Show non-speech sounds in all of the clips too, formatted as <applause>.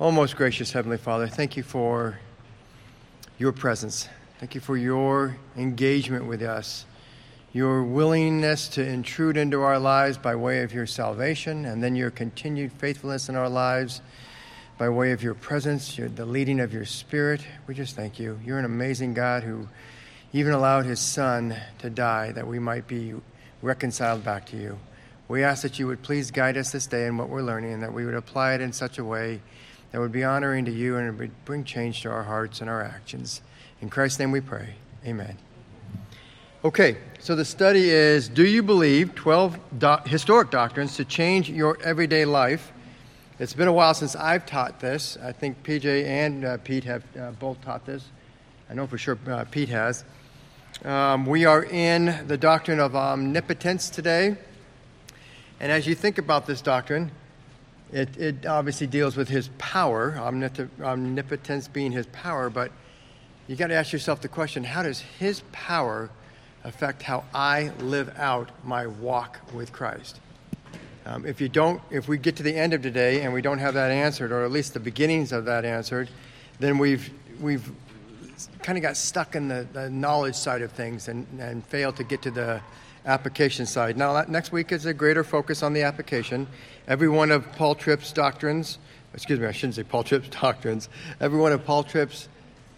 Oh, most gracious Heavenly Father, thank you for your presence. Thank you for your engagement with us, your willingness to intrude into our lives by way of your salvation, and then your continued faithfulness in our lives by way of your presence, your, the leading of your Spirit. We just thank you. You're an amazing God who even allowed his Son to die that we might be reconciled back to you. We ask that you would please guide us this day in what we're learning and that we would apply it in such a way that would be honoring to you and would bring change to our hearts and our actions. In Christ's name we pray. Amen. Okay, so the study is Do you believe 12 do- historic doctrines to change your everyday life? It's been a while since I've taught this. I think PJ and uh, Pete have uh, both taught this. I know for sure uh, Pete has. Um, we are in the doctrine of omnipotence today. And as you think about this doctrine, it, it obviously deals with his power, omnip- omnipotence being his power, but you got to ask yourself the question how does his power affect how I live out my walk with Christ? Um, if you don't, if we get to the end of today and we don't have that answered, or at least the beginnings of that answered, then we've we've kind of got stuck in the, the knowledge side of things and, and failed to get to the application side. Now, next week is a greater focus on the application. Every one of Paul Tripp's doctrines, excuse me, I shouldn't say Paul Tripp's <laughs> doctrines, every one of Paul Tripp's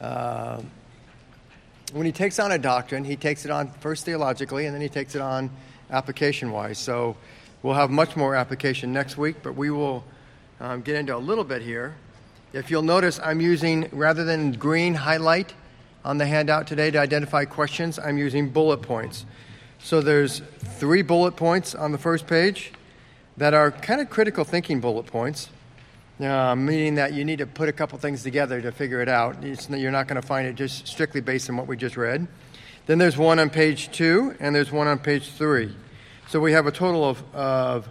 uh, when he takes on a doctrine, he takes it on first theologically and then he takes it on application wise. So we'll have much more application next week, but we will um, get into a little bit here. If you'll notice, I'm using, rather than green highlight on the handout today to identify questions, I'm using bullet points. So there's three bullet points on the first page that are kind of critical thinking bullet points uh, meaning that you need to put a couple things together to figure it out. It's, you're not going to find it just strictly based on what we just read. Then there's one on page two, and there's one on page three. So we have a total of, of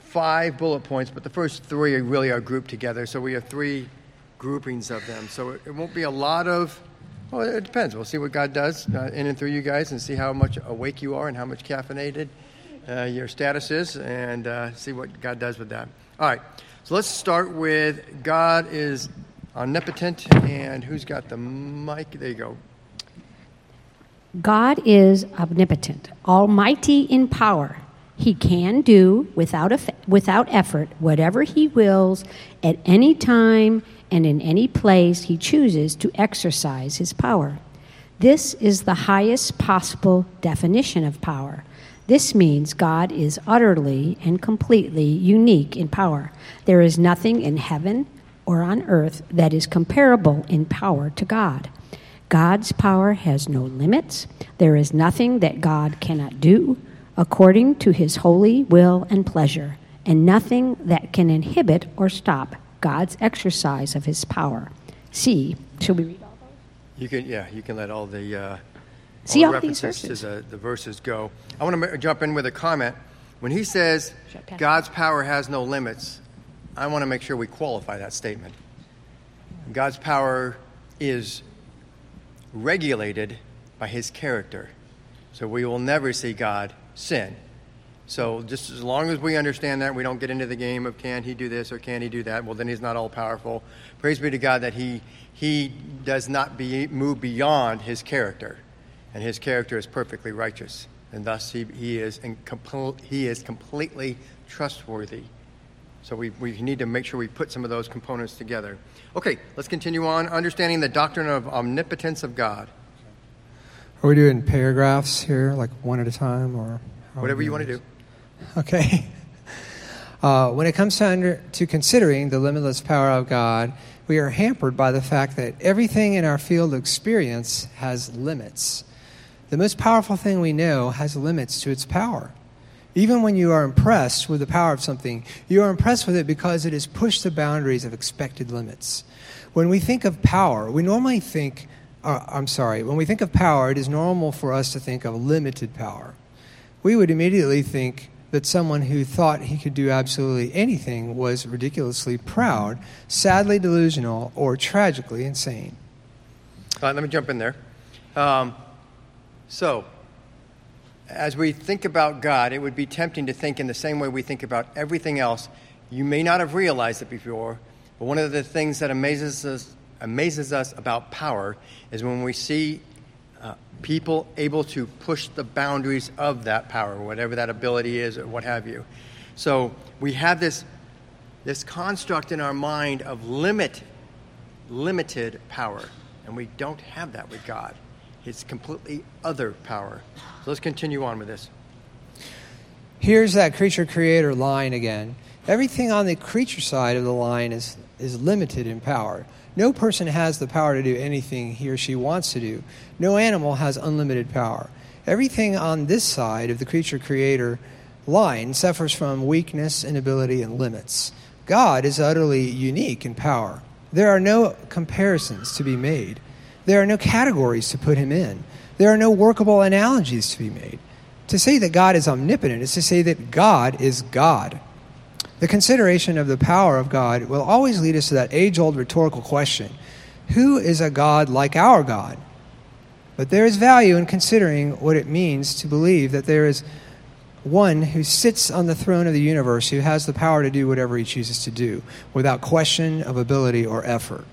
five bullet points, but the first three really are grouped together. So we have three groupings of them. So it, it won't be a lot of, well, it depends. We'll see what God does uh, in and through you guys and see how much awake you are and how much caffeinated uh, your status is and uh, see what God does with that. All right. So let's start with God is omnipotent, and who's got the mic? There you go. God is omnipotent, almighty in power. He can do without, without effort whatever he wills at any time and in any place he chooses to exercise his power. This is the highest possible definition of power. This means God is utterly and completely unique in power. There is nothing in heaven or on earth that is comparable in power to God. God's power has no limits. There is nothing that God cannot do according to his holy will and pleasure, and nothing that can inhibit or stop God's exercise of his power. See, should we read all those? You can, yeah, you can let all the uh, See all all these references verses. to the, the verses go. I want to jump in with a comment. When he says God's power has no limits, I want to make sure we qualify that statement. God's power is regulated by his character. So we will never see God sin. So just as long as we understand that, we don't get into the game of can he do this or can he do that. Well, then he's not all powerful. Praise be to God that he he does not be, move beyond his character and his character is perfectly righteous, and thus he, he, is, in compl- he is completely trustworthy. So we, we need to make sure we put some of those components together. Okay, let's continue on. Understanding the doctrine of omnipotence of God. Are we doing paragraphs here, like one at a time, or whatever you want to do? Okay. <laughs> Uh, when it comes to, under, to considering the limitless power of God, we are hampered by the fact that everything in our field of experience has limits. The most powerful thing we know has limits to its power. Even when you are impressed with the power of something, you are impressed with it because it has pushed the boundaries of expected limits. When we think of power, we normally think, uh, I'm sorry, when we think of power, it is normal for us to think of limited power. We would immediately think that someone who thought he could do absolutely anything was ridiculously proud, sadly delusional, or tragically insane. All right, let me jump in there. Um, so, as we think about God, it would be tempting to think in the same way we think about everything else. You may not have realized it before, But one of the things that amazes us, amazes us about power is when we see uh, people able to push the boundaries of that power, whatever that ability is or what have you. So we have this, this construct in our mind of limit, limited power, and we don't have that with God. It's completely other power. So let's continue on with this. Here's that creature creator line again. Everything on the creature side of the line is, is limited in power. No person has the power to do anything he or she wants to do. No animal has unlimited power. Everything on this side of the creature creator line suffers from weakness, inability, and limits. God is utterly unique in power. There are no comparisons to be made. There are no categories to put him in. There are no workable analogies to be made. To say that God is omnipotent is to say that God is God. The consideration of the power of God will always lead us to that age old rhetorical question Who is a God like our God? But there is value in considering what it means to believe that there is one who sits on the throne of the universe who has the power to do whatever he chooses to do without question of ability or effort.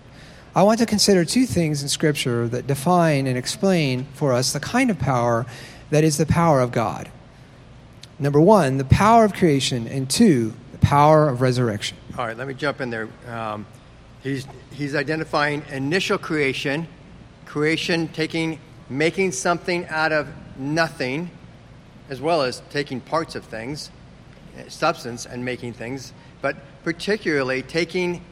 I want to consider two things in Scripture that define and explain for us the kind of power that is the power of God. Number one, the power of creation, and two, power of resurrection. All right, let me jump in there. Um, he's, he's identifying initial creation, creation taking, making something out of nothing, as well as taking parts of things, substance, and making things, but particularly taking,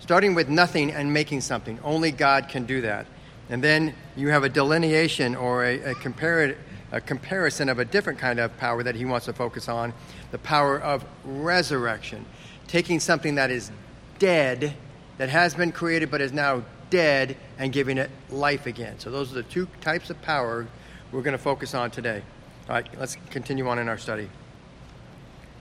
starting with nothing and making something. Only God can do that. And then you have a delineation or a, a, compar- a comparison of a different kind of power that he wants to focus on the power of resurrection. Taking something that is dead, that has been created but is now dead, and giving it life again. So, those are the two types of power we're going to focus on today. All right, let's continue on in our study.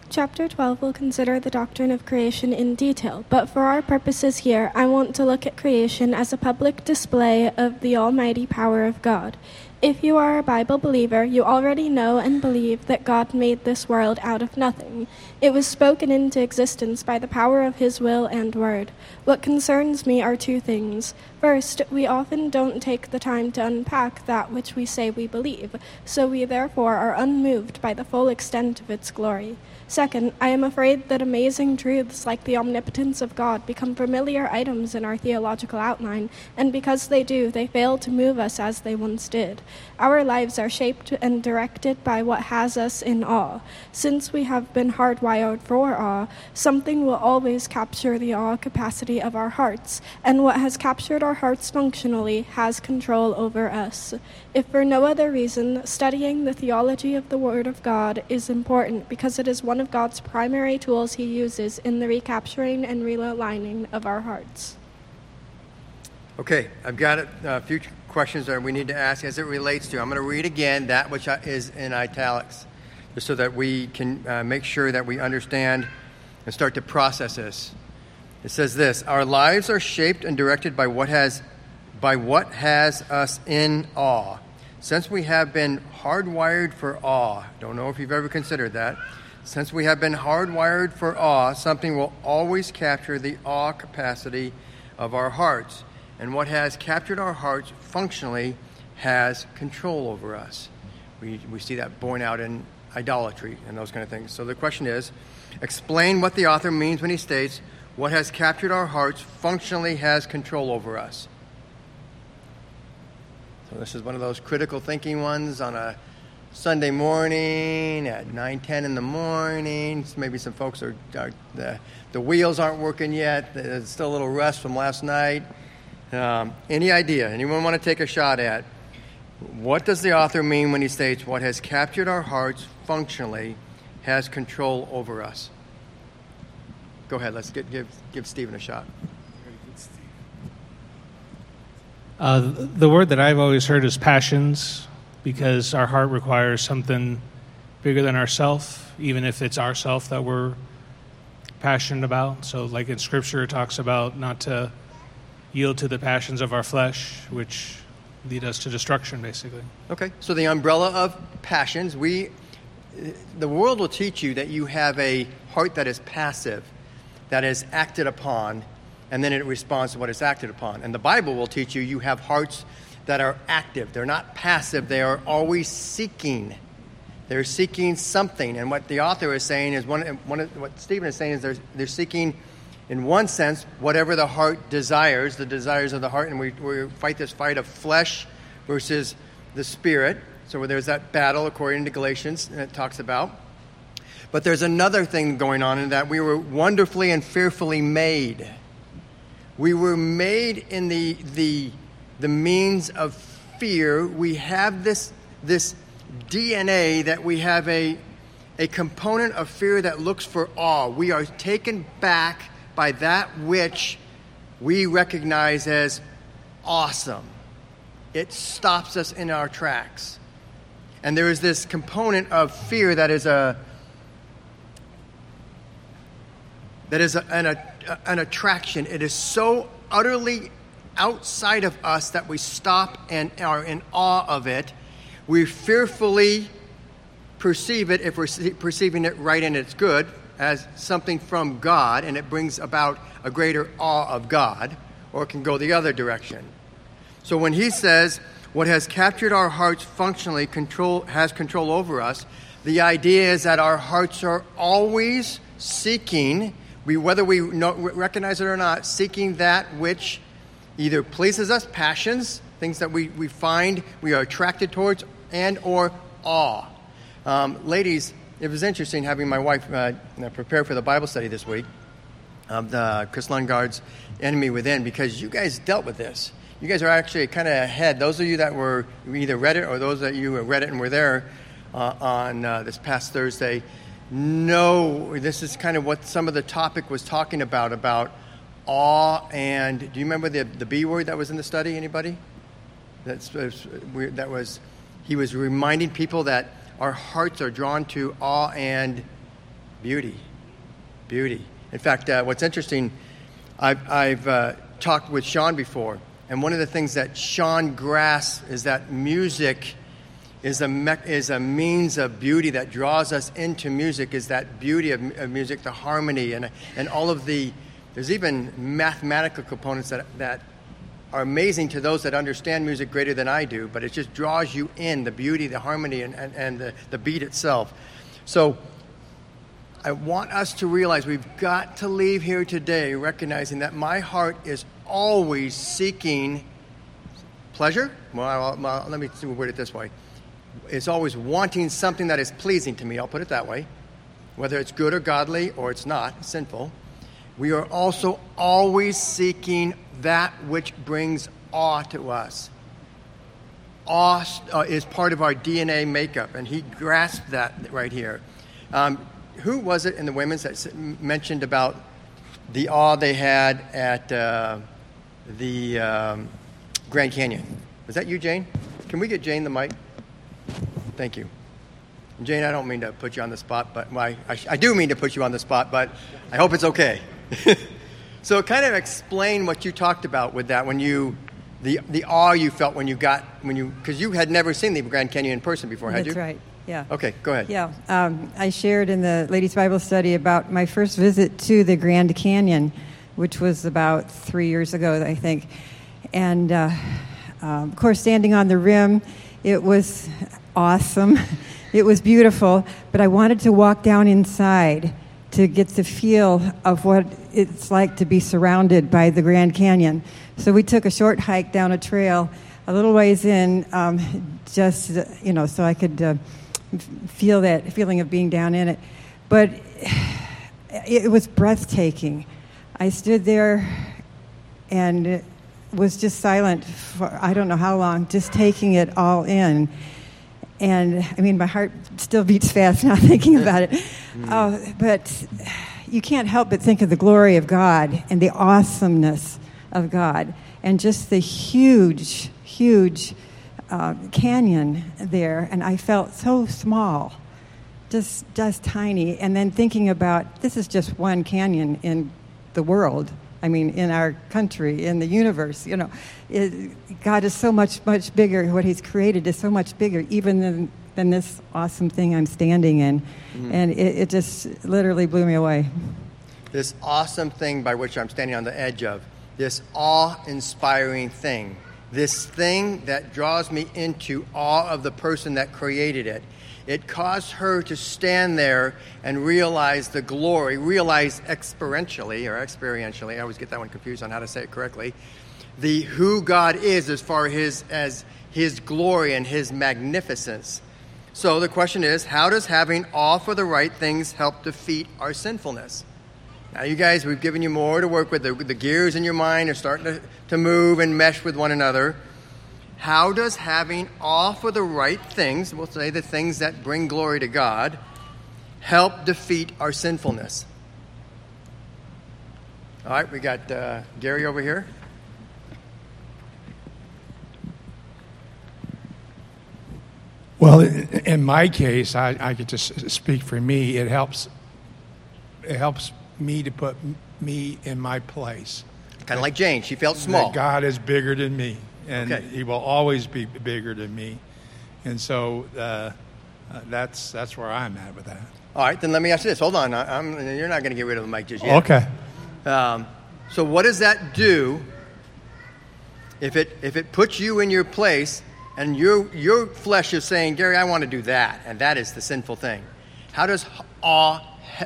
Chapter 12 will consider the doctrine of creation in detail, but for our purposes here, I want to look at creation as a public display of the almighty power of God. If you are a Bible believer, you already know and believe that God made this world out of nothing. It was spoken into existence by the power of His will and word. What concerns me are two things. First, we often don't take the time to unpack that which we say we believe, so we therefore are unmoved by the full extent of its glory. Second, I am afraid that amazing truths like the omnipotence of God become familiar items in our theological outline, and because they do, they fail to move us as they once did. Our lives are shaped and directed by what has us in awe. Since we have been hardwired for awe, something will always capture the awe capacity of our hearts, and what has captured our hearts functionally has control over us. If for no other reason, studying the theology of the Word of God is important because it is one of God's primary tools He uses in the recapturing and realigning of our hearts. Okay, I've got a uh, few questions that we need to ask as it relates to. I'm going to read again that which is in italics, just so that we can uh, make sure that we understand and start to process this. It says this: Our lives are shaped and directed by what has, by what has us in awe. Since we have been hardwired for awe, don't know if you've ever considered that. Since we have been hardwired for awe, something will always capture the awe capacity of our hearts and what has captured our hearts functionally has control over us. We, we see that borne out in idolatry and those kind of things. So the question is explain what the author means when he states, what has captured our hearts functionally has control over us. So this is one of those critical thinking ones on a Sunday morning at 9, 10 in the morning. Maybe some folks are, are the, the wheels aren't working yet. There's still a little rust from last night. Um, any idea? Anyone want to take a shot at? What does the author mean when he states, What has captured our hearts functionally has control over us? Go ahead, let's get, give, give Stephen a shot. Uh, the word that I've always heard is passions, because our heart requires something bigger than ourself, even if it's ourself that we're passionate about. So, like in Scripture, it talks about not to yield to the passions of our flesh, which lead us to destruction, basically. Okay, so the umbrella of passions, we, the world will teach you that you have a heart that is passive, that is acted upon, and then it responds to what is acted upon. And the Bible will teach you you have hearts that are active. They're not passive, they are always seeking. They're seeking something. And what the author is saying is one, one of, what Stephen is saying is they're, they're seeking, in one sense, whatever the heart desires, the desires of the heart. And we, we fight this fight of flesh versus the spirit. So there's that battle, according to Galatians, and it talks about. But there's another thing going on in that we were wonderfully and fearfully made. We were made in the, the, the means of fear. We have this, this DNA that we have a, a component of fear that looks for awe. We are taken back by that which we recognize as awesome. It stops us in our tracks. And there is this component of fear that is a that is a, an, a, an attraction. It is so utterly outside of us that we stop and are in awe of it we fearfully perceive it, if we're perceiving it right and it's good, as something from God, and it brings about a greater awe of God, or it can go the other direction. So when he says, what has captured our hearts functionally control, has control over us, the idea is that our hearts are always seeking, we, whether we know, recognize it or not, seeking that which either pleases us, passions, things that we, we find we are attracted towards, and or awe. Um, ladies, it was interesting having my wife uh, prepare for the Bible study this week of the Kris Lundgaard's Enemy Within because you guys dealt with this. You guys are actually kind of ahead. Those of you that were either read it or those that you read it and were there uh, on uh, this past Thursday know this is kind of what some of the topic was talking about about awe and do you remember the, the B word that was in the study? Anybody? That's, that was he was reminding people that our hearts are drawn to awe and beauty. Beauty. In fact, uh, what's interesting, I've, I've uh, talked with Sean before, and one of the things that Sean grasps is that music is a, me- is a means of beauty that draws us into music, is that beauty of, of music, the harmony, and, and all of the, there's even mathematical components that, that are amazing to those that understand music greater than I do, but it just draws you in the beauty, the harmony, and, and, and the, the beat itself. So I want us to realize we've got to leave here today recognizing that my heart is always seeking pleasure. Well, well let me word it this way it's always wanting something that is pleasing to me. I'll put it that way. Whether it's good or godly or it's not, sinful. We are also always seeking that which brings awe to us. Awe uh, is part of our DNA makeup, and he grasped that right here. Um, who was it in the women's that mentioned about the awe they had at uh, the um, Grand Canyon? Was that you, Jane? Can we get Jane the mic? Thank you. Jane, I don't mean to put you on the spot, but I, I do mean to put you on the spot, but I hope it's okay. <laughs> So kind of explain what you talked about with that when you the the awe you felt when you got when you because you had never seen the Grand Canyon in person before, had That's you? right. Yeah. Okay, go ahead. Yeah, um, I shared in the ladies' Bible study about my first visit to the Grand Canyon, which was about three years ago, I think. And uh, um, of course, standing on the rim, it was awesome. <laughs> it was beautiful, but I wanted to walk down inside to get the feel of what it's like to be surrounded by the Grand Canyon. So we took a short hike down a trail a little ways in, um, just, you know, so I could uh, feel that feeling of being down in it. But it was breathtaking. I stood there and was just silent for I don't know how long, just taking it all in. And I mean, my heart still beats fast <laughs> now thinking about it. Mm. Uh, but you can't help but think of the glory of God and the awesomeness of God and just the huge, huge uh, canyon there. And I felt so small, just, just tiny. And then thinking about this is just one canyon in the world. I mean, in our country, in the universe, you know, it, God is so much, much bigger. What He's created is so much bigger, even than, than this awesome thing I'm standing in. Mm-hmm. And it, it, just literally blew me away. this awesome thing by which I'm standing on the edge of, this awe inspiring thing, this thing that draws me into awe of the person that created it. It caused her to stand there and realize the glory, realize experientially or experientially. I always get that one confused on how to say it correctly. The who God is as far as as his glory and his magnificence. So the question is, how does having all for the right things help defeat our sinfulness? Now, you guys, we've given you more to work with. The, the gears in your mind are starting to, to move and mesh with one another. How does having all for the right things, we'll say the things that bring glory to God, help defeat our sinfulness? All right, we got uh, Gary over here. Well, in my case, I, I could just speak for me. It helps. It helps me to put me in my place. Kind of like Jane, she felt small. That God is bigger than me and Okay. he will always be bigger than me. And so uh, uh, that's that's where I'm at with that. All right, then let me ask you this. Hold on, I, I'm, you're not going to get rid of the mic just yet. Okay. Um, so what does that do if it if it puts you in your place and your your flesh is saying, Gary, I want to do that, and that is the sinful thing? How does awe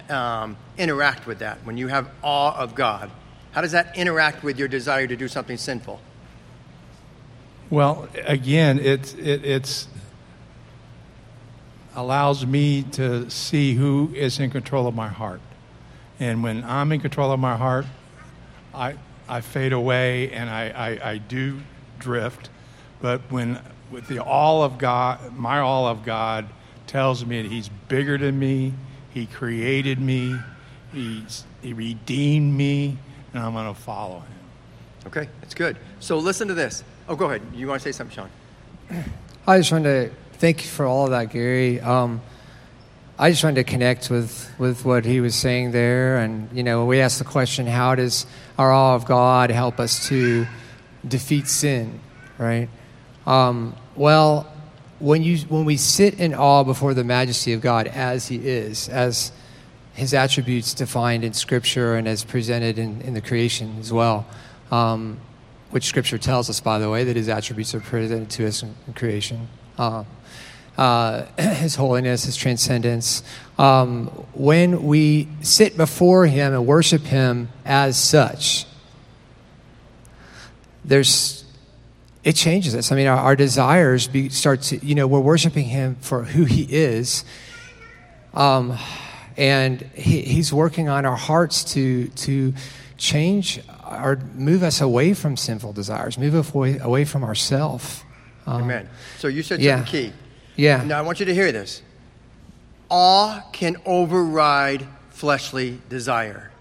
um, interact with that when you have awe of God? How does that interact with your desire to do something sinful? Well, again, it's it, it's allows me to see who is in control of my heart, and when I'm in control of my heart, I I fade away and I, I, I do drift, but when with the all of God, my all of God tells me that He's bigger than me. He created me. He's, he redeemed me, and I'm going to follow Him. Okay, that's good. So listen to this. Oh, go ahead. You want to say something, Sean? I just wanted to thank you for all of that, Gary. Um, I just wanted to connect with, with what he was saying there. And, you know, we asked the question how does our awe of God help us to defeat sin, right? Um, well, when, you, when we sit in awe before the majesty of God as he is, as his attributes defined in Scripture and as presented in, in the creation as well, um, which Scripture tells us, by the way, that his attributes are presented to us in, in creation. Uh, uh, <clears throat> his holiness, his transcendence. Um, when we sit before him and worship him as such, there's it changes us. I mean, our, our desires be, start to, you know, we're worshiping him for who he is. Um, and he, he's working on our hearts to, to change or move us away from sinful desires, move us away, away from ourself. Um, Amen. So you said yeah. something key. Yeah. Now I want you to hear this. Awe can override fleshly desire.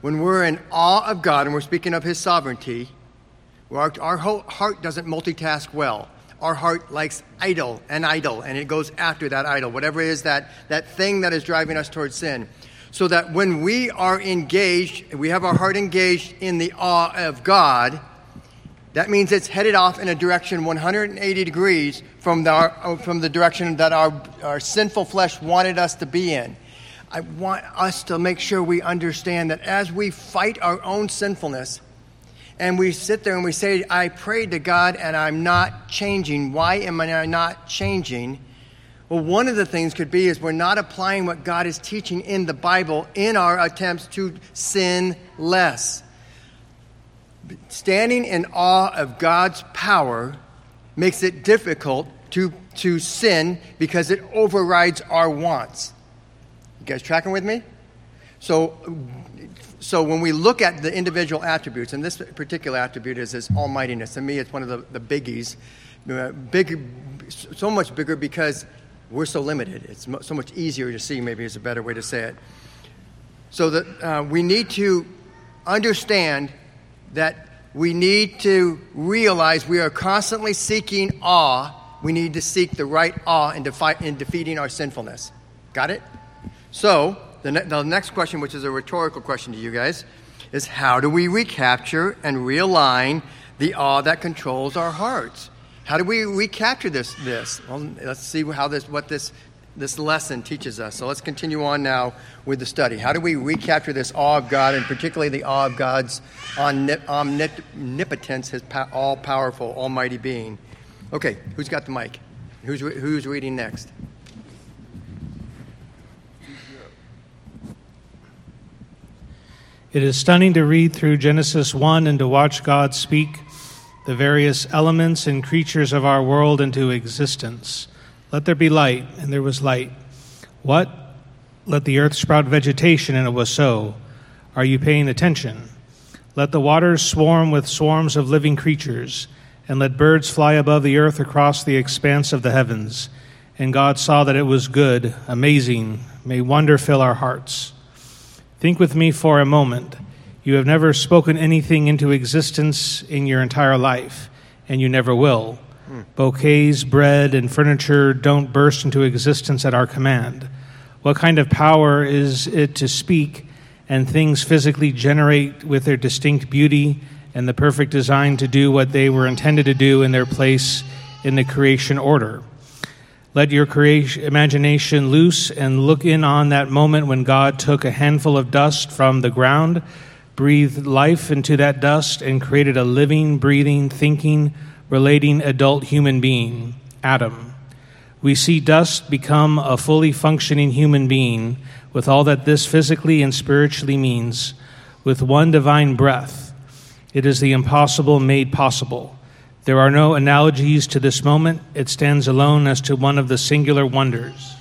When we're in awe of God and we're speaking of His sovereignty, our, our heart doesn't multitask well. Our heart likes idol and idol, and it goes after that idol, whatever it is that, that thing that is driving us towards sin. So that when we are engaged, we have our heart engaged in the awe of God, that means it's headed off in a direction 180 degrees from the, from the direction that our, our sinful flesh wanted us to be in. I want us to make sure we understand that as we fight our own sinfulness, and we sit there and we say, I prayed to God and I'm not changing. Why am I not changing? Well, one of the things could be is we're not applying what God is teaching in the Bible in our attempts to sin less. Standing in awe of God's power makes it difficult to, to sin because it overrides our wants. You guys tracking with me? So, so when we look at the individual attributes, and this particular attribute is His almightiness. To me, it's one of the, the biggies. Big, so much bigger because we're so limited. It's so much easier to see, maybe is a better way to say it. So that uh, we need to understand that we need to realize we are constantly seeking awe. We need to seek the right awe in, defi- in defeating our sinfulness. Got it? So, the, ne- the next question, which is a rhetorical question to you guys, is how do we recapture and realign the awe that controls our hearts? How do we recapture this? This well, let's see how this what this this lesson teaches us. So let's continue on now with the study. How do we recapture this awe of God, and particularly the awe of God's omnipotence, His all powerful, almighty being? Okay, who's got the mic? Who's, who's reading next? It is stunning to read through Genesis 1 and to watch God speak the various elements and creatures of our world into existence. Let there be light, and there was light. What? Let the earth sprout vegetation, and it was so. Are you paying attention? Let the waters swarm with swarms of living creatures, and let birds fly above the earth across the expanse of the heavens. And God saw that it was good, amazing. May wonder fill our hearts. Think with me for a moment. You have never spoken anything into existence in your entire life, and you never will. Hmm. Bouquets, bread, and furniture don't burst into existence at our command. What kind of power is it to speak and things physically generate with their distinct beauty and the perfect design to do what they were intended to do in their place in the creation order? Let your creation, imagination loose and look in on that moment when God took a handful of dust from the ground, breathed life into that dust, and created a living, breathing, thinking, relating adult human being, Adam. We see dust become a fully functioning human being with all that this physically and spiritually means, with one divine breath. It is the impossible made possible. There are no analogies to this moment, it stands alone as to one of the singular wonders.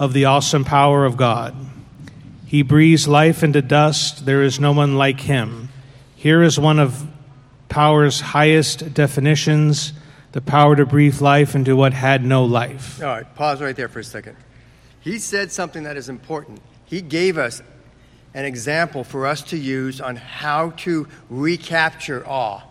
Of the awesome power of God. He breathes life into dust. There is no one like him. Here is one of power's highest definitions the power to breathe life into what had no life. All right, pause right there for a second. He said something that is important. He gave us an example for us to use on how to recapture awe.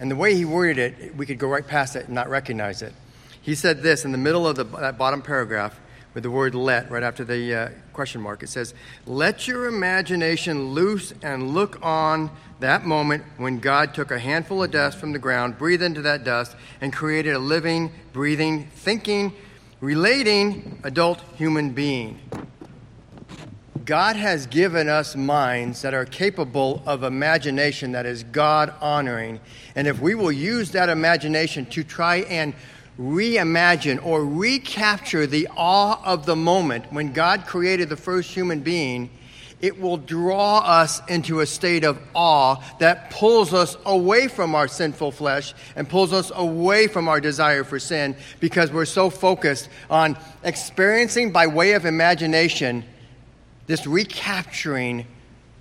And the way he worded it, we could go right past it and not recognize it. He said this in the middle of the, that bottom paragraph with the word let right after the uh, question mark. It says, Let your imagination loose and look on that moment when God took a handful of dust from the ground, breathed into that dust, and created a living, breathing, thinking, relating adult human being. God has given us minds that are capable of imagination that is God honoring. And if we will use that imagination to try and reimagine or recapture the awe of the moment when God created the first human being, it will draw us into a state of awe that pulls us away from our sinful flesh and pulls us away from our desire for sin because we're so focused on experiencing by way of imagination this recapturing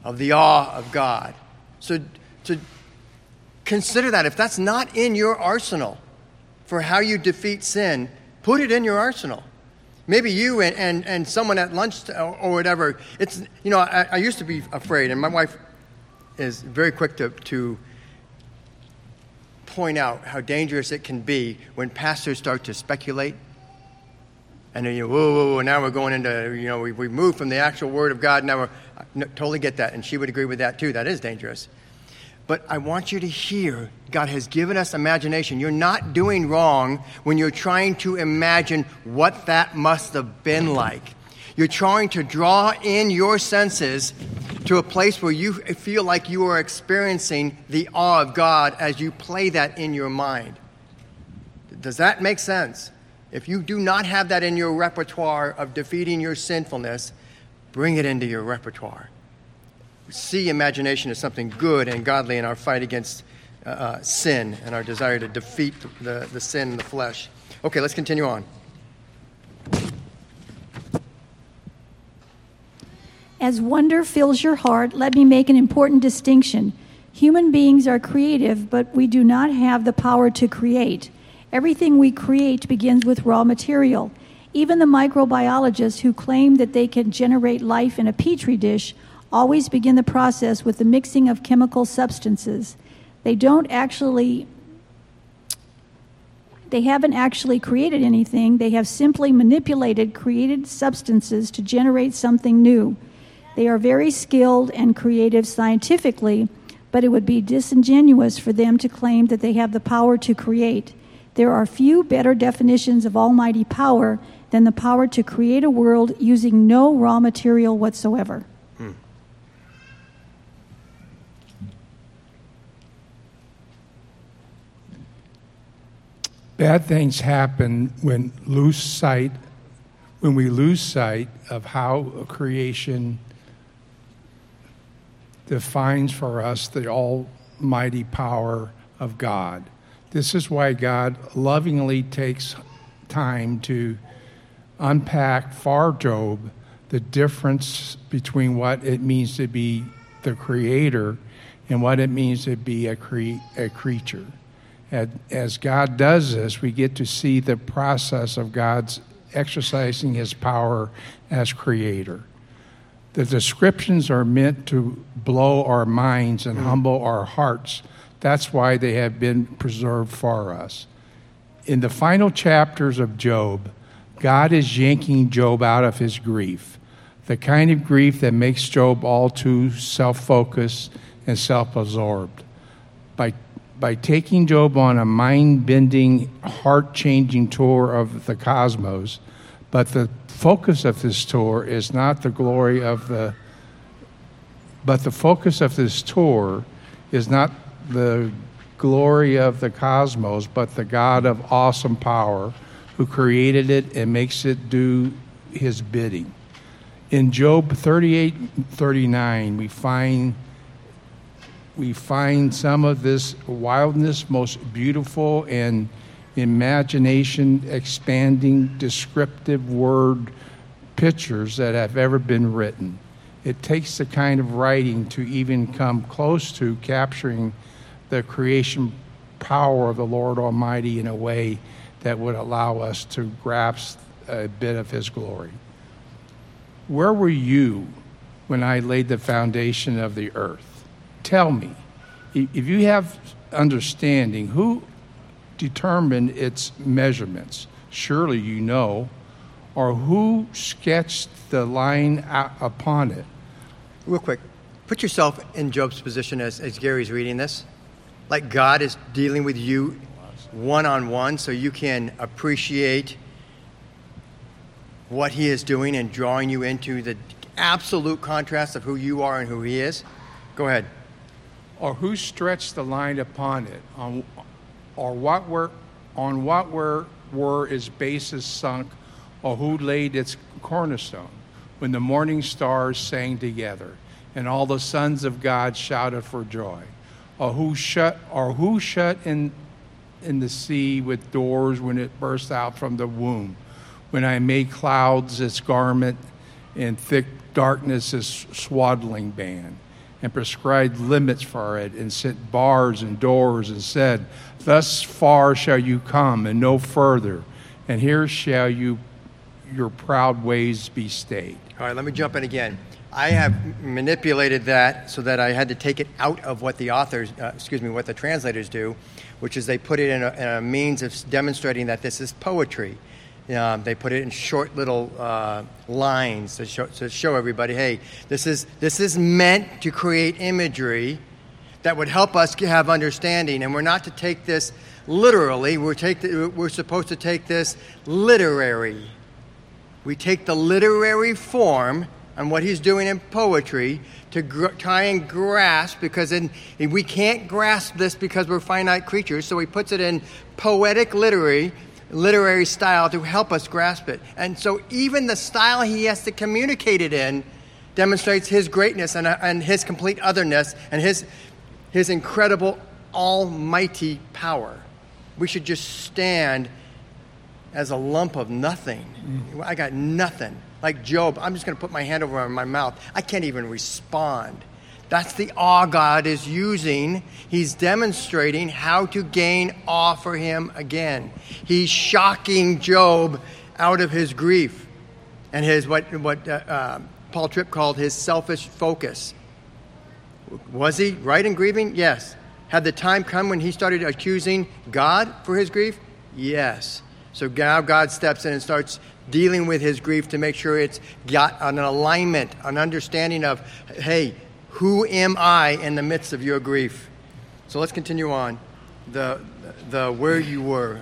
of the awe of God. So, to consider that if that's not in your arsenal, for how you defeat sin, put it in your arsenal. Maybe you and, and, and someone at lunch or whatever. It's, you know, I, I used to be afraid, and my wife is very quick to, to point out how dangerous it can be when pastors start to speculate. And then, you whoa, whoa, whoa, now we're going into, you know, we, we moved from the actual Word of God. Now we're, totally get that. And she would agree with that too. That is dangerous. But I want you to hear God has given us imagination. You're not doing wrong when you're trying to imagine what that must have been like. You're trying to draw in your senses to a place where you feel like you are experiencing the awe of God as you play that in your mind. Does that make sense? If you do not have that in your repertoire of defeating your sinfulness, bring it into your repertoire see imagination as something good and godly in our fight against uh, uh, sin and our desire to defeat the, the sin in the flesh. Okay, let's continue on. As wonder fills your heart, let me make an important distinction. Human beings are creative, but we do not have the power to create. Everything we create begins with raw material. Even the microbiologists who claim that they can generate life in a petri dish always begin the process with the mixing of chemical substances. They don't actually they haven't actually created anything. They have simply manipulated created substances to generate something new. They are very skilled and creative scientifically, but it would be disingenuous for them to claim that they have the power to create. There are few better definitions of almighty power than the power to create a world using no raw material whatsoever. Hmm. Bad things happen when lose sight, when we lose sight of how creation defines for us the almighty power of God. This is why God lovingly takes time to unpack for Job the difference between what it means to be the creator and what it means to be a, cre- a creature. As God does this, we get to see the process of God's exercising his power as creator. The descriptions are meant to blow our minds and mm. humble our hearts. That's why they have been preserved for us. In the final chapters of Job, God is yanking Job out of his grief, the kind of grief that makes Job all too self focused and self absorbed. By by taking Job on a mind bending, heart changing tour of the cosmos, but the focus of this tour is not the glory of the, but the focus of this tour is not the glory of the cosmos, but the God of awesome power who created it and makes it do his bidding. In Job 38 39, we find we find some of this wildness most beautiful and imagination expanding descriptive word pictures that have ever been written. It takes the kind of writing to even come close to capturing the creation power of the Lord Almighty in a way that would allow us to grasp a bit of His glory. Where were you when I laid the foundation of the earth? tell me, if you have understanding, who determined its measurements? Surely you know. Or who sketched the line upon it? Real quick, put yourself in Job's position as, as Gary's reading this. Like God is dealing with you one on one so you can appreciate what he is doing and drawing you into the absolute contrast of who you are and who he is. Go ahead. Or who stretched the line upon it, on, or what were, on what were, were its bases sunk, or who laid its cornerstone, when the morning stars sang together, and all the sons of God shouted for joy, or who shut, or who shut in, in the sea with doors when it burst out from the womb, when I made clouds its garment, and thick darkness its swaddling band and prescribed limits for it and set bars and doors and said, Thus far shall you come and no further, and here shall you your proud ways be stayed. All right, let me jump in again. I have manipulated that so that I had to take it out of what the authors, uh, excuse me, what the translators do, which is they put it in a, in a means of demonstrating that this is poetry. Um, they put it in short little uh, lines to show, to show everybody, hey, this is, this is meant to create imagery that would help us have understanding. And we're not to take this literally, we're, take the, we're supposed to take this literary. We take the literary form and what he's doing in poetry to gr- try and grasp, because in, we can't grasp this because we're finite creatures, so he puts it in poetic literary literary style to help us grasp it. And so, even the style he has to communicate it in demonstrates his greatness and, uh, and his complete otherness and his, his incredible almighty power. We should just stand as a lump of nothing. Mm. I got nothing. Like Job, I'm just going to put my hand over my mouth. I can't even respond. That's the awe God is using. He's demonstrating how to gain awe for him again. He's shocking Job out of his grief and his what, what uh, uh, Paul Tripp called his selfish focus. Was he right in grieving? Yes. Had the time come when he started accusing God for his grief? Yes. So now God steps in and starts dealing with his grief to make sure it's got an alignment, an understanding of, hey, Who am I in the midst of your grief? So let's continue on. The, the where you were.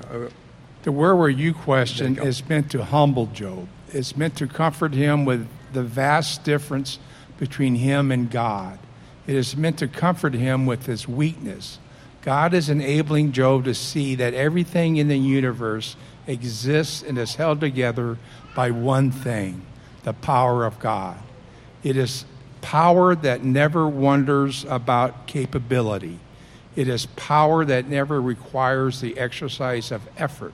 The where were you question you is meant to humble Job. It's meant to comfort him with the vast difference between him and God. It is meant to comfort him with his weakness. God is enabling Job to see that everything in the universe exists and is held together by one thing the power of God. It is power that never wonders about capability. It is power that never requires the exercise of effort.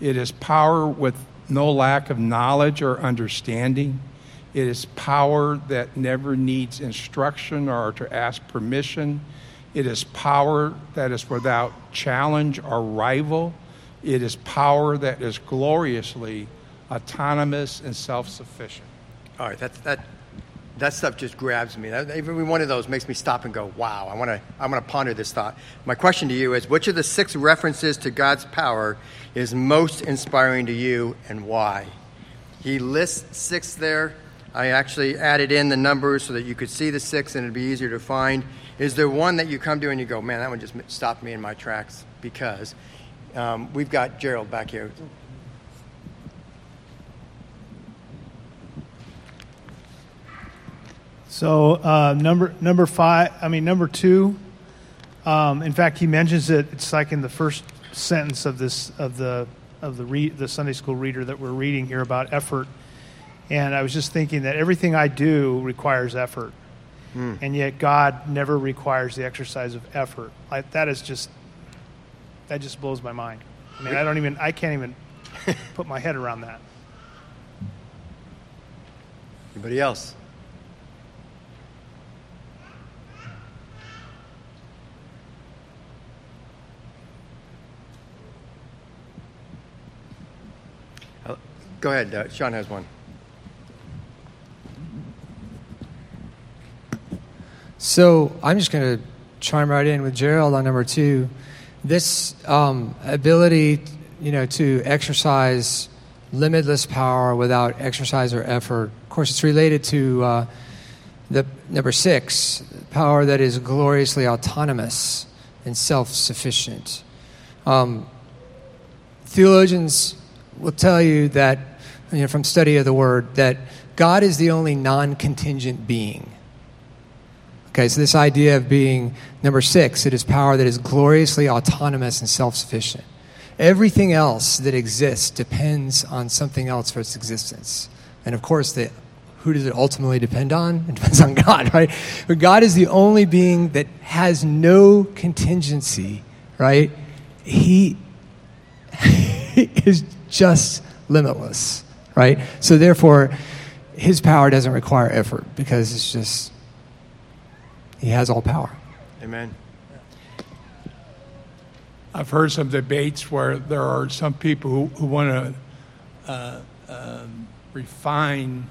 It is power with no lack of knowledge or understanding. It is power that never needs instruction or to ask permission. It is power that is without challenge or rival. It is power that is gloriously autonomous and self sufficient. all right, that, that, that stuff just grabs me. That, every one of those makes me stop and go, wow, I want to I wanna ponder this thought. My question to you is which of the six references to God's power is most inspiring to you and why? He lists six there. I actually added in the numbers so that you could see the six and it'd be easier to find. Is there one that you come to and you go, man, that one just stopped me in my tracks? Because um, we've got Gerald back here. So uh, number number five, I mean number two. Um, in fact, he mentions it. It's like in the first sentence of this of the of the re- the Sunday school reader that we're reading here about effort. And I was just thinking that everything I do requires effort, and yet God never requires the exercise of effort. Like that is just that just blows my mind. I mean, I don't even I can't even <laughs> put my head around that. Anybody else? Uh, Go ahead. Uh, Sean has one. So I'm just going to chime right in with Gerald on number two. This um, ability, you know, to exercise limitless power without exercise or effort. Of course, it's related to uh, the number six, power that is gloriously autonomous and self-sufficient. Um, theologians will tell you that, you know, from study of the word, that God is the only non-contingent being. Okay, so this idea of being number six, it is power that is gloriously autonomous and self sufficient. Everything else that exists depends on something else for its existence. And of course, the, who does it ultimately depend on? <laughs> It depends on God, right? But God is the only being that has no contingency, right? He, <laughs> he is just limitless, right? So therefore, his power doesn't require effort because it's just he has all power. Amen. I've heard some debates where there are some people who, who want to uh, um, refine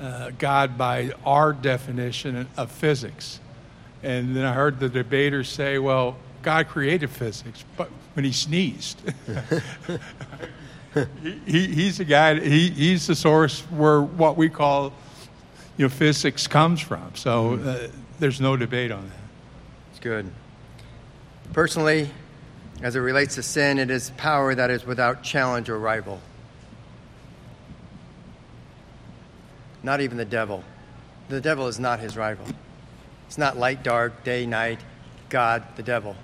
uh, God by our definition of physics. And then I heard the debaters say, well, God created physics, but when he sneezed. <laughs> he, he, he's the guy, he, he's the source where what we call you know, physics comes from. So uh, there's no debate on that. It's good. Personally, as it relates to sin, it is power that is without challenge or rival. Not even the devil. The devil is not his rival. It's not light, dark, day, night, God, the devil.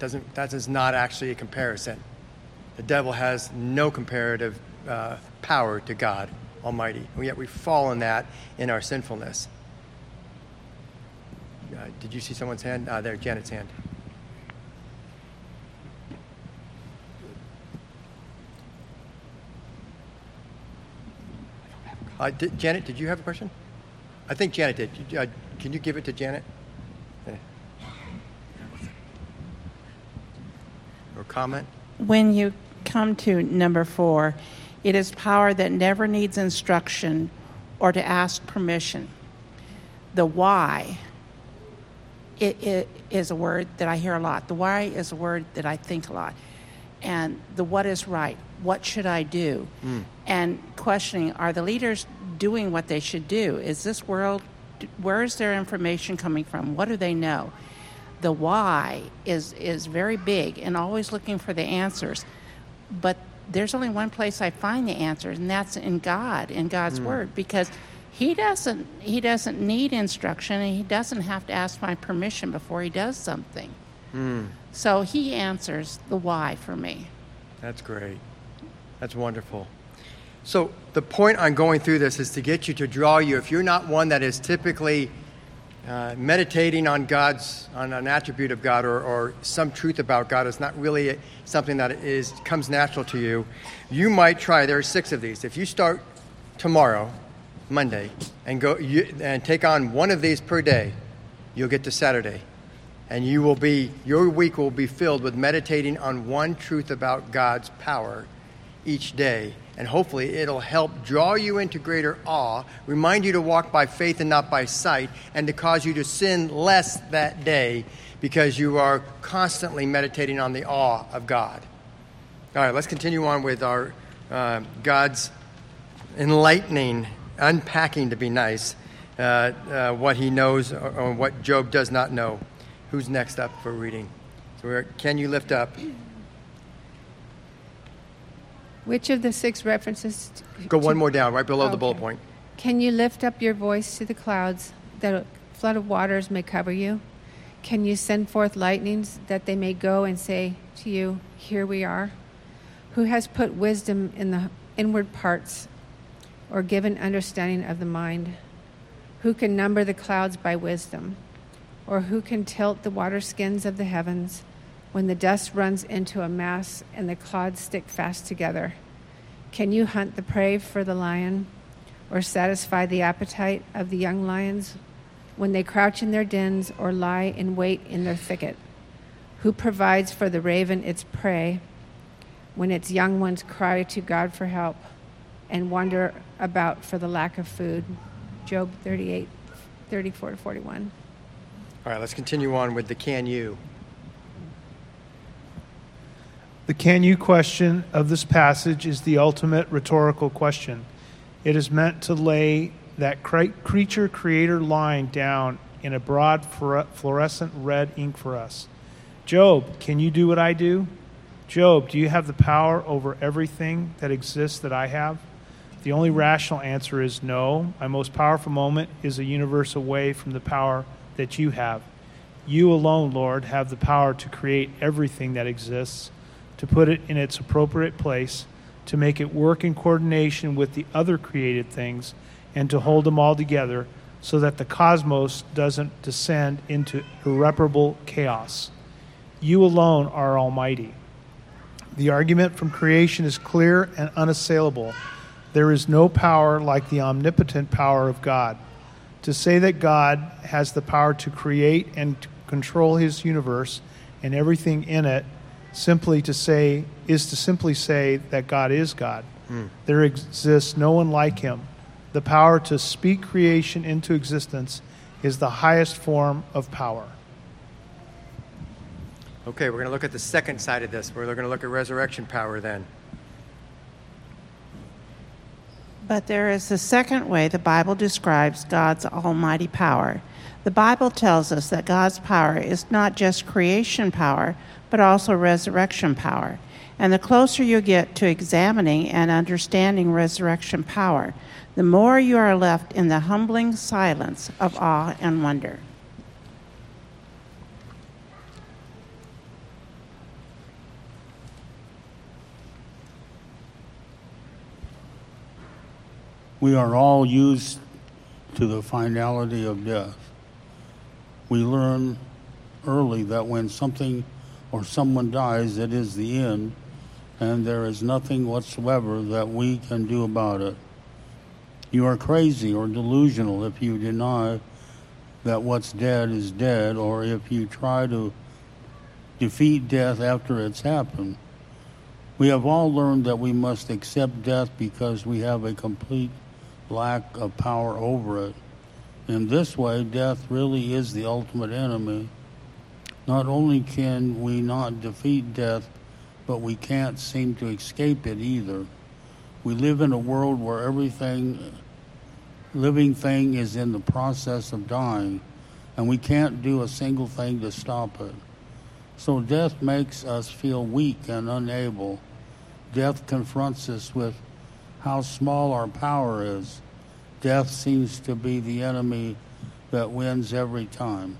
Doesn't, that is not actually a comparison. The devil has no comparative uh, power to God Almighty. And yet we fall in that in our sinfulness. Uh, did you see someone's hand? Uh, there, Janet's hand. Uh, did, Janet, did you have a question? I think Janet did. Uh, can you give it to Janet? Yeah. Or comment? When you come to number four, it is power that never needs instruction or to ask permission. The why it, it is a word that I hear a lot. The why is a word that I think a lot. And the what is right. What should I do? And questioning are the leaders doing what they should do? Is this world where is their information coming from? What do they know? The why is is very big, and always looking for the answers. But there's only one place I find the answers, and that's in God, in God's Hmm. Word, because He doesn't He doesn't need instruction, and He doesn't have to ask my permission before He does something. Hmm. So He answers the why for me. That's great. That's wonderful. So, the point on going through this is to get you to draw you. If you're not one that is typically uh, meditating on God's, on an attribute of God or, or some truth about God, is not really something that is comes natural to you. You might try. There are six of these. If you start tomorrow, Monday, and go you, and take on one of these per day, you'll get to Saturday. And you will be your week will be filled with meditating on one truth about God's power each day. And hopefully it'll help draw you into greater awe remind you to walk by faith and not by sight and to cause you to sin less that day because you are constantly meditating on the awe of God. All right let's continue on with our uh, God's enlightening unpacking to be nice uh, uh, what he knows or, or what Job does not know Who's next up for reading? So we're, can you lift up? Which of the six references? t- Go one to- more down, right below the bullet point. Can you lift up your voice to the clouds that a flood of waters may cover you? Can you send forth lightnings that they may go and say to you, Here we are? Who has put wisdom in the inward parts or given understanding of the mind? Who can number the clouds by wisdom? Or who can tilt the water skins of the heavens when the dust runs into a mass and the clods stick fast together? Can you hunt the prey for the lion or satisfy the appetite of the young lions when they crouch in their dens or lie in wait in their thicket? Who provides for the raven its prey when its young ones cry to God for help and wander about for the lack of food? Job 38, 34 to 41. All right, let's continue on with the can you. The can you question of this passage is the ultimate rhetorical question. It is meant to lay that creature creator line down in a broad fluorescent red ink for us. Job, can you do what I do? Job, do you have the power over everything that exists that I have? The only rational answer is no. My most powerful moment is a universe away from the power that you have. You alone, Lord, have the power to create everything that exists, to put it in its appropriate place, to make it work in coordination with the other created things, and to hold them all together so that the cosmos doesn't descend into irreparable chaos. You alone are almighty. The argument from creation is clear and unassailable. There is no power like the omnipotent power of God. To say that God has the power to create and to control his universe and everything in it simply to say is to simply say that God is God. Hmm. There exists no one like him. The power to speak creation into existence is the highest form of power. Okay, we're going to look at the second side of this. We're going to look at resurrection power then. But there is a second way the Bible describes God's almighty power. The Bible tells us that God's power is not just creation power, but also resurrection power. And the closer you get to examining and understanding resurrection power, the more you are left in the humbling silence of awe and wonder. We are all used to the finality of death. We learn early that when something or someone dies, it is the end, and there is nothing whatsoever that we can do about it. You are crazy or delusional if you deny that what's dead is dead, or if you try to defeat death after it's happened. We have all learned that we must accept death because we have a complete lack of power over it. In this way, death really is the ultimate enemy. Not only can we not defeat death, but we can't seem to escape it either. We live in a world where everything living thing is in the process of dying, and we can't do a single thing to stop it. So death makes us feel weak and unable. Death confronts us with how small our power is. Death seems to be the enemy that wins every time.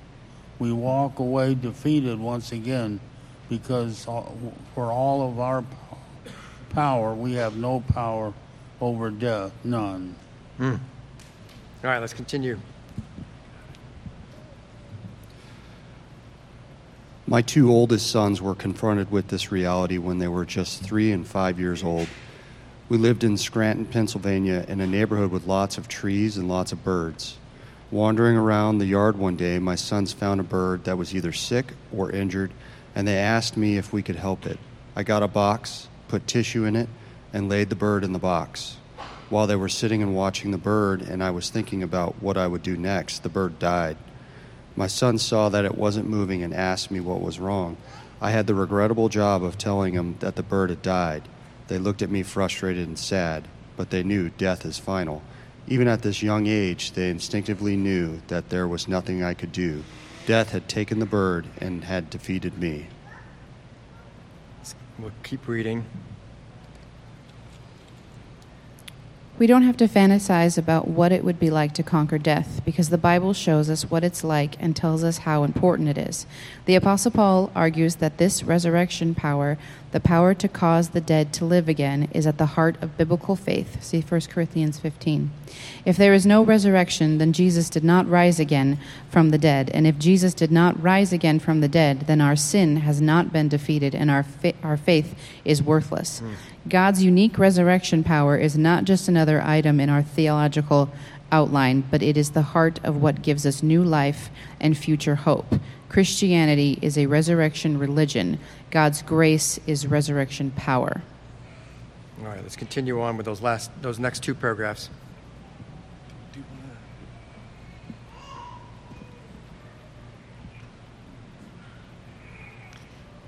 We walk away defeated once again because for all of our power, we have no power over death, none. Mm. All right, let's continue. My two oldest sons were confronted with this reality when they were just three and five years old. We lived in Scranton, Pennsylvania, in a neighborhood with lots of trees and lots of birds. Wandering around the yard one day, my sons found a bird that was either sick or injured, and they asked me if we could help it. I got a box, put tissue in it, and laid the bird in the box. While they were sitting and watching the bird, and I was thinking about what I would do next, the bird died. My son saw that it wasn't moving and asked me what was wrong. I had the regrettable job of telling him that the bird had died. They looked at me frustrated and sad, but they knew death is final. Even at this young age, they instinctively knew that there was nothing I could do. Death had taken the bird and had defeated me. We'll keep reading. We don't have to fantasize about what it would be like to conquer death because the Bible shows us what it's like and tells us how important it is. The Apostle Paul argues that this resurrection power, the power to cause the dead to live again, is at the heart of biblical faith. See 1 Corinthians 15. If there is no resurrection, then Jesus did not rise again from the dead. And if Jesus did not rise again from the dead, then our sin has not been defeated and our, fa- our faith is worthless. Mm. God's unique resurrection power is not just another item in our theological outline, but it is the heart of what gives us new life and future hope. Christianity is a resurrection religion. God's grace is resurrection power. All right, let's continue on with those last those next two paragraphs.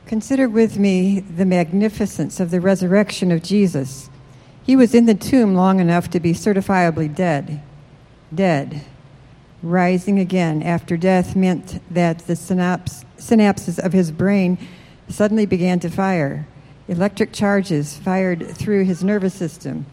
Consider with me the magnificence of the resurrection of Jesus. He was in the tomb long enough to be certifiably dead. Dead. Rising again after death meant that the synaps- synapses of his brain suddenly began to fire. Electric charges fired through his nervous system.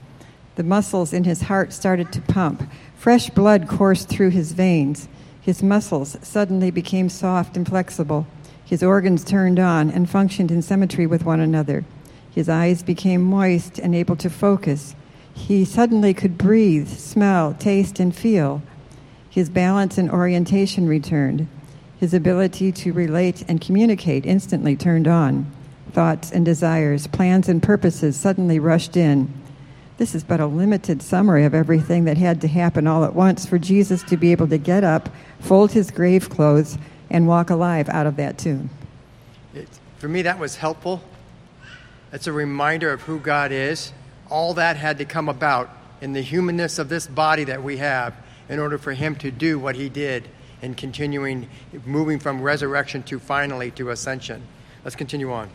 The muscles in his heart started to pump. Fresh blood coursed through his veins. His muscles suddenly became soft and flexible. His organs turned on and functioned in symmetry with one another. His eyes became moist and able to focus. He suddenly could breathe, smell, taste, and feel. His balance and orientation returned. His ability to relate and communicate instantly turned on. Thoughts and desires, plans and purposes suddenly rushed in. This is but a limited summary of everything that had to happen all at once for Jesus to be able to get up, fold his grave clothes, and walk alive out of that tomb. It, for me, that was helpful. It's a reminder of who God is. All that had to come about in the humanness of this body that we have in order for Him to do what He did in continuing, moving from resurrection to finally to ascension. Let's continue on.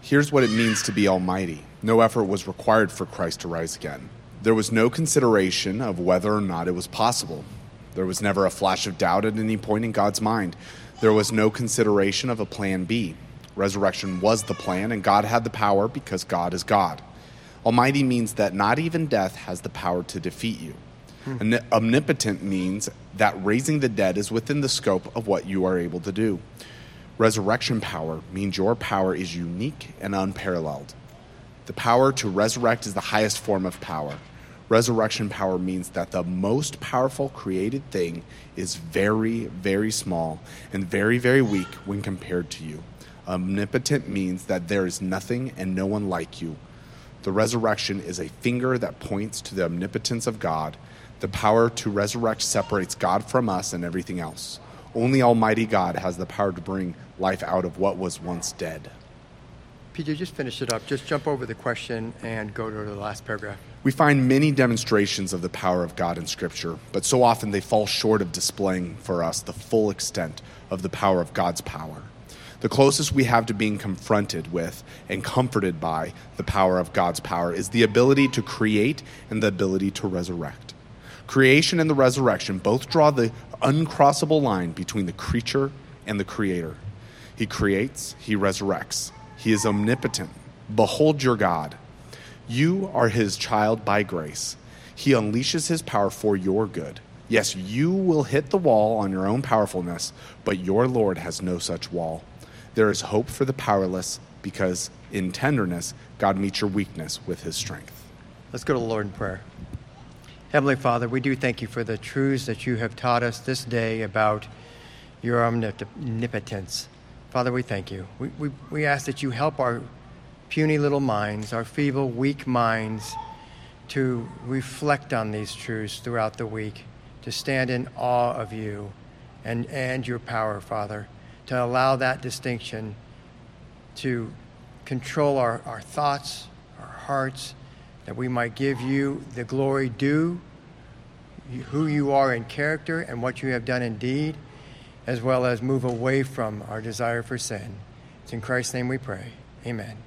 Here's what it means to be almighty no effort was required for Christ to rise again. There was no consideration of whether or not it was possible. There was never a flash of doubt at any point in God's mind. There was no consideration of a plan B. Resurrection was the plan, and God had the power because God is God. Almighty means that not even death has the power to defeat you. Hmm. Omnipotent means that raising the dead is within the scope of what you are able to do. Resurrection power means your power is unique and unparalleled. The power to resurrect is the highest form of power. Resurrection power means that the most powerful created thing is very, very small and very, very weak when compared to you. Omnipotent means that there is nothing and no one like you. The resurrection is a finger that points to the omnipotence of God. The power to resurrect separates God from us and everything else. Only Almighty God has the power to bring life out of what was once dead. PJ, just finish it up. Just jump over the question and go to the last paragraph. We find many demonstrations of the power of God in Scripture, but so often they fall short of displaying for us the full extent of the power of God's power. The closest we have to being confronted with and comforted by the power of God's power is the ability to create and the ability to resurrect. Creation and the resurrection both draw the uncrossable line between the creature and the creator. He creates, he resurrects. He is omnipotent. Behold your God. You are his child by grace. He unleashes his power for your good. Yes, you will hit the wall on your own powerfulness, but your Lord has no such wall. There is hope for the powerless because in tenderness, God meets your weakness with his strength. Let's go to the Lord in prayer. Heavenly Father, we do thank you for the truths that you have taught us this day about your omnipotence. Father, we thank you. We, we, we ask that you help our puny little minds, our feeble, weak minds, to reflect on these truths throughout the week, to stand in awe of you and, and your power, Father, to allow that distinction to control our, our thoughts, our hearts, that we might give you the glory due, who you are in character and what you have done in deed, as well as move away from our desire for sin. It's in Christ's name we pray. Amen.